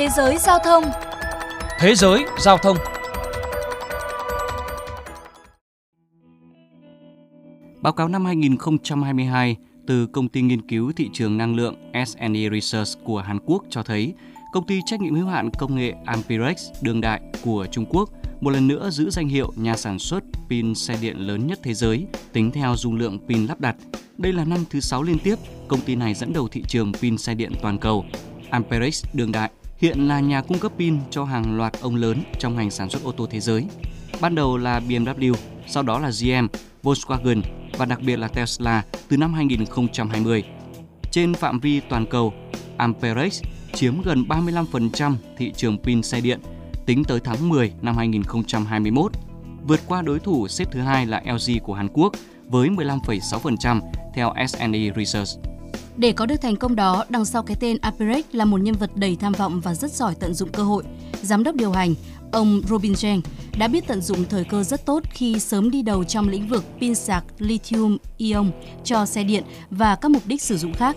Thế giới giao thông Thế giới giao thông Báo cáo năm 2022 từ công ty nghiên cứu thị trường năng lượng S&E Research của Hàn Quốc cho thấy công ty trách nhiệm hữu hạn công nghệ Amperex đương đại của Trung Quốc một lần nữa giữ danh hiệu nhà sản xuất pin xe điện lớn nhất thế giới tính theo dung lượng pin lắp đặt. Đây là năm thứ 6 liên tiếp công ty này dẫn đầu thị trường pin xe điện toàn cầu. Amperex đương đại hiện là nhà cung cấp pin cho hàng loạt ông lớn trong ngành sản xuất ô tô thế giới. Ban đầu là BMW, sau đó là GM, Volkswagen và đặc biệt là Tesla từ năm 2020. Trên phạm vi toàn cầu, Amperex chiếm gần 35% thị trường pin xe điện tính tới tháng 10 năm 2021, vượt qua đối thủ xếp thứ hai là LG của Hàn Quốc với 15,6% theo S&E Research. Để có được thành công đó, đằng sau cái tên Aperex là một nhân vật đầy tham vọng và rất giỏi tận dụng cơ hội. Giám đốc điều hành, ông Robin Cheng đã biết tận dụng thời cơ rất tốt khi sớm đi đầu trong lĩnh vực pin sạc lithium-ion cho xe điện và các mục đích sử dụng khác.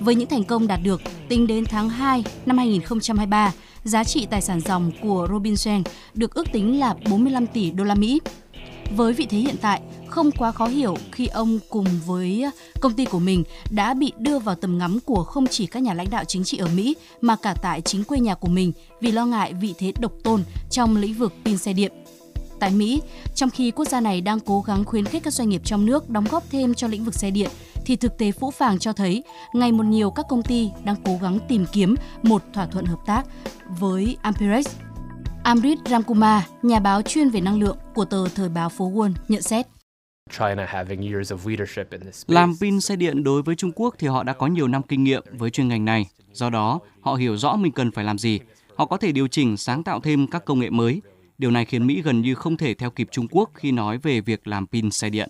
Với những thành công đạt được, tính đến tháng 2 năm 2023, giá trị tài sản dòng của Robin Cheng được ước tính là 45 tỷ đô la Mỹ. Với vị thế hiện tại, không quá khó hiểu khi ông cùng với ờ, công ty của mình đã bị đưa vào tầm ngắm của không chỉ các nhà lãnh đạo chính trị ở Mỹ mà cả tại chính quê nhà của mình vì lo ngại vị thế độc tôn trong lĩnh vực pin xe điện. Tại Mỹ, trong khi quốc gia này đang cố gắng khuyến khích các doanh nghiệp trong nước đóng góp thêm cho lĩnh vực xe điện, thì thực tế phũ phàng cho thấy ngày một nhiều các công ty đang cố gắng tìm kiếm một thỏa thuận hợp tác với Amperex. Amrit Ramkumar, nhà báo chuyên về năng lượng của tờ Thời báo Phố Wall nhận xét. Làm pin xe điện đối với Trung Quốc thì họ đã có nhiều năm kinh nghiệm với chuyên ngành này. Do đó, họ hiểu rõ mình cần phải làm gì. Họ có thể điều chỉnh sáng tạo thêm các công nghệ mới. Điều này khiến Mỹ gần như không thể theo kịp Trung Quốc khi nói về việc làm pin xe điện.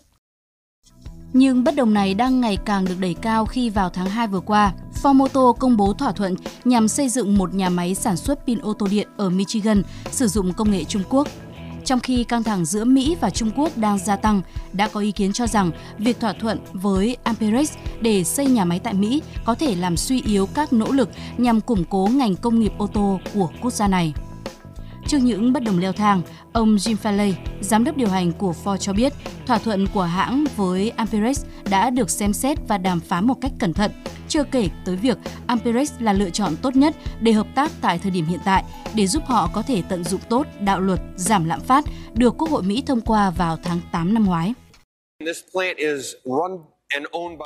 Nhưng bất đồng này đang ngày càng được đẩy cao khi vào tháng 2 vừa qua, Ford Motor công bố thỏa thuận nhằm xây dựng một nhà máy sản xuất pin ô tô điện ở Michigan sử dụng công nghệ Trung Quốc. Trong khi căng thẳng giữa Mỹ và Trung Quốc đang gia tăng, đã có ý kiến cho rằng việc thỏa thuận với Amperex để xây nhà máy tại Mỹ có thể làm suy yếu các nỗ lực nhằm củng cố ngành công nghiệp ô tô của quốc gia này. Trước những bất đồng leo thang, ông Jim Farley, giám đốc điều hành của Ford cho biết, thỏa thuận của hãng với Amperex đã được xem xét và đàm phán một cách cẩn thận, chưa kể tới việc Amperex là lựa chọn tốt nhất để hợp tác tại thời điểm hiện tại để giúp họ có thể tận dụng tốt đạo luật giảm lạm phát được Quốc hội Mỹ thông qua vào tháng 8 năm ngoái.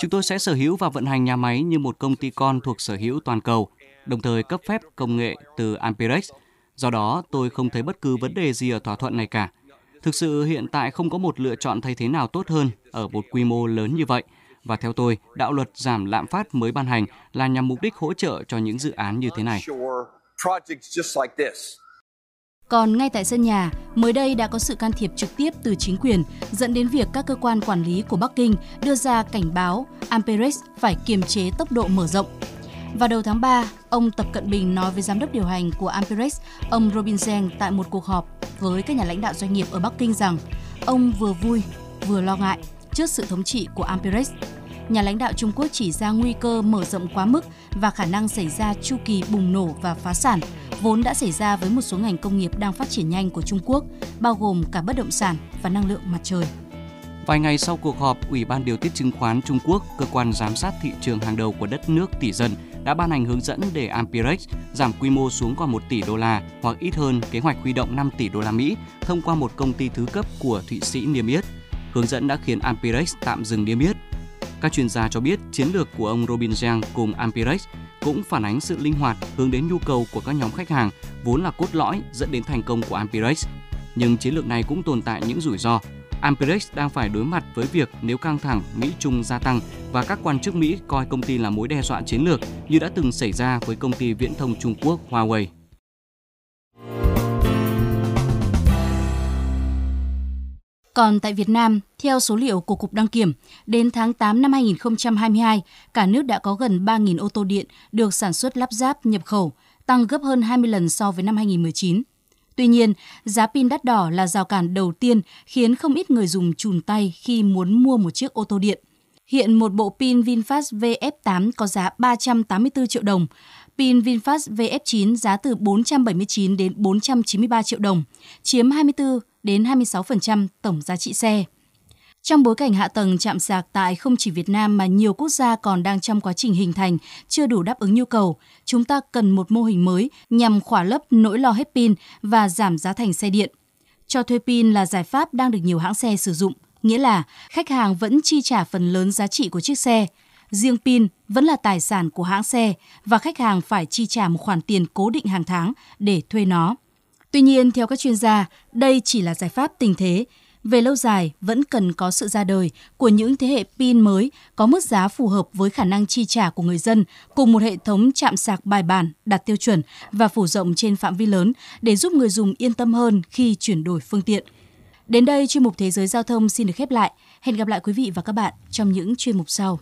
Chúng tôi sẽ sở hữu và vận hành nhà máy như một công ty con thuộc sở hữu toàn cầu, đồng thời cấp phép công nghệ từ Amperex – Do đó, tôi không thấy bất cứ vấn đề gì ở thỏa thuận này cả. Thực sự hiện tại không có một lựa chọn thay thế nào tốt hơn ở một quy mô lớn như vậy. Và theo tôi, đạo luật giảm lạm phát mới ban hành là nhằm mục đích hỗ trợ cho những dự án như thế này. Còn ngay tại sân nhà, mới đây đã có sự can thiệp trực tiếp từ chính quyền, dẫn đến việc các cơ quan quản lý của Bắc Kinh đưa ra cảnh báo Amperex phải kiềm chế tốc độ mở rộng vào đầu tháng 3, ông Tập Cận Bình nói với giám đốc điều hành của Amperex, ông Robin Zeng tại một cuộc họp với các nhà lãnh đạo doanh nghiệp ở Bắc Kinh rằng ông vừa vui vừa lo ngại trước sự thống trị của Amperex. Nhà lãnh đạo Trung Quốc chỉ ra nguy cơ mở rộng quá mức và khả năng xảy ra chu kỳ bùng nổ và phá sản vốn đã xảy ra với một số ngành công nghiệp đang phát triển nhanh của Trung Quốc, bao gồm cả bất động sản và năng lượng mặt trời. Vài ngày sau cuộc họp, Ủy ban điều tiết chứng khoán Trung Quốc, cơ quan giám sát thị trường hàng đầu của đất nước tỷ dân, đã ban hành hướng dẫn để Amperex giảm quy mô xuống còn 1 tỷ đô la hoặc ít hơn kế hoạch huy động 5 tỷ đô la Mỹ thông qua một công ty thứ cấp của Thụy Sĩ niêm yết. Hướng dẫn đã khiến Amperex tạm dừng niêm yết. Các chuyên gia cho biết chiến lược của ông Robin Zhang cùng Amperex cũng phản ánh sự linh hoạt hướng đến nhu cầu của các nhóm khách hàng vốn là cốt lõi dẫn đến thành công của Amperex. Nhưng chiến lược này cũng tồn tại những rủi ro Amperex đang phải đối mặt với việc nếu căng thẳng Mỹ-Trung gia tăng và các quan chức Mỹ coi công ty là mối đe dọa chiến lược như đã từng xảy ra với công ty viễn thông Trung Quốc Huawei. Còn tại Việt Nam, theo số liệu của Cục Đăng Kiểm, đến tháng 8 năm 2022, cả nước đã có gần 3.000 ô tô điện được sản xuất lắp ráp nhập khẩu, tăng gấp hơn 20 lần so với năm 2019. Tuy nhiên, giá pin đắt đỏ là rào cản đầu tiên khiến không ít người dùng chùn tay khi muốn mua một chiếc ô tô điện. Hiện một bộ pin VinFast VF8 có giá 384 triệu đồng, pin VinFast VF9 giá từ 479 đến 493 triệu đồng, chiếm 24 đến 26% tổng giá trị xe. Trong bối cảnh hạ tầng chạm sạc tại không chỉ Việt Nam mà nhiều quốc gia còn đang trong quá trình hình thành, chưa đủ đáp ứng nhu cầu, chúng ta cần một mô hình mới nhằm khỏa lấp nỗi lo hết pin và giảm giá thành xe điện. Cho thuê pin là giải pháp đang được nhiều hãng xe sử dụng, nghĩa là khách hàng vẫn chi trả phần lớn giá trị của chiếc xe. Riêng pin vẫn là tài sản của hãng xe và khách hàng phải chi trả một khoản tiền cố định hàng tháng để thuê nó. Tuy nhiên, theo các chuyên gia, đây chỉ là giải pháp tình thế. Về lâu dài, vẫn cần có sự ra đời của những thế hệ pin mới có mức giá phù hợp với khả năng chi trả của người dân cùng một hệ thống chạm sạc bài bản, đạt tiêu chuẩn và phủ rộng trên phạm vi lớn để giúp người dùng yên tâm hơn khi chuyển đổi phương tiện. Đến đây, chuyên mục Thế giới Giao thông xin được khép lại. Hẹn gặp lại quý vị và các bạn trong những chuyên mục sau.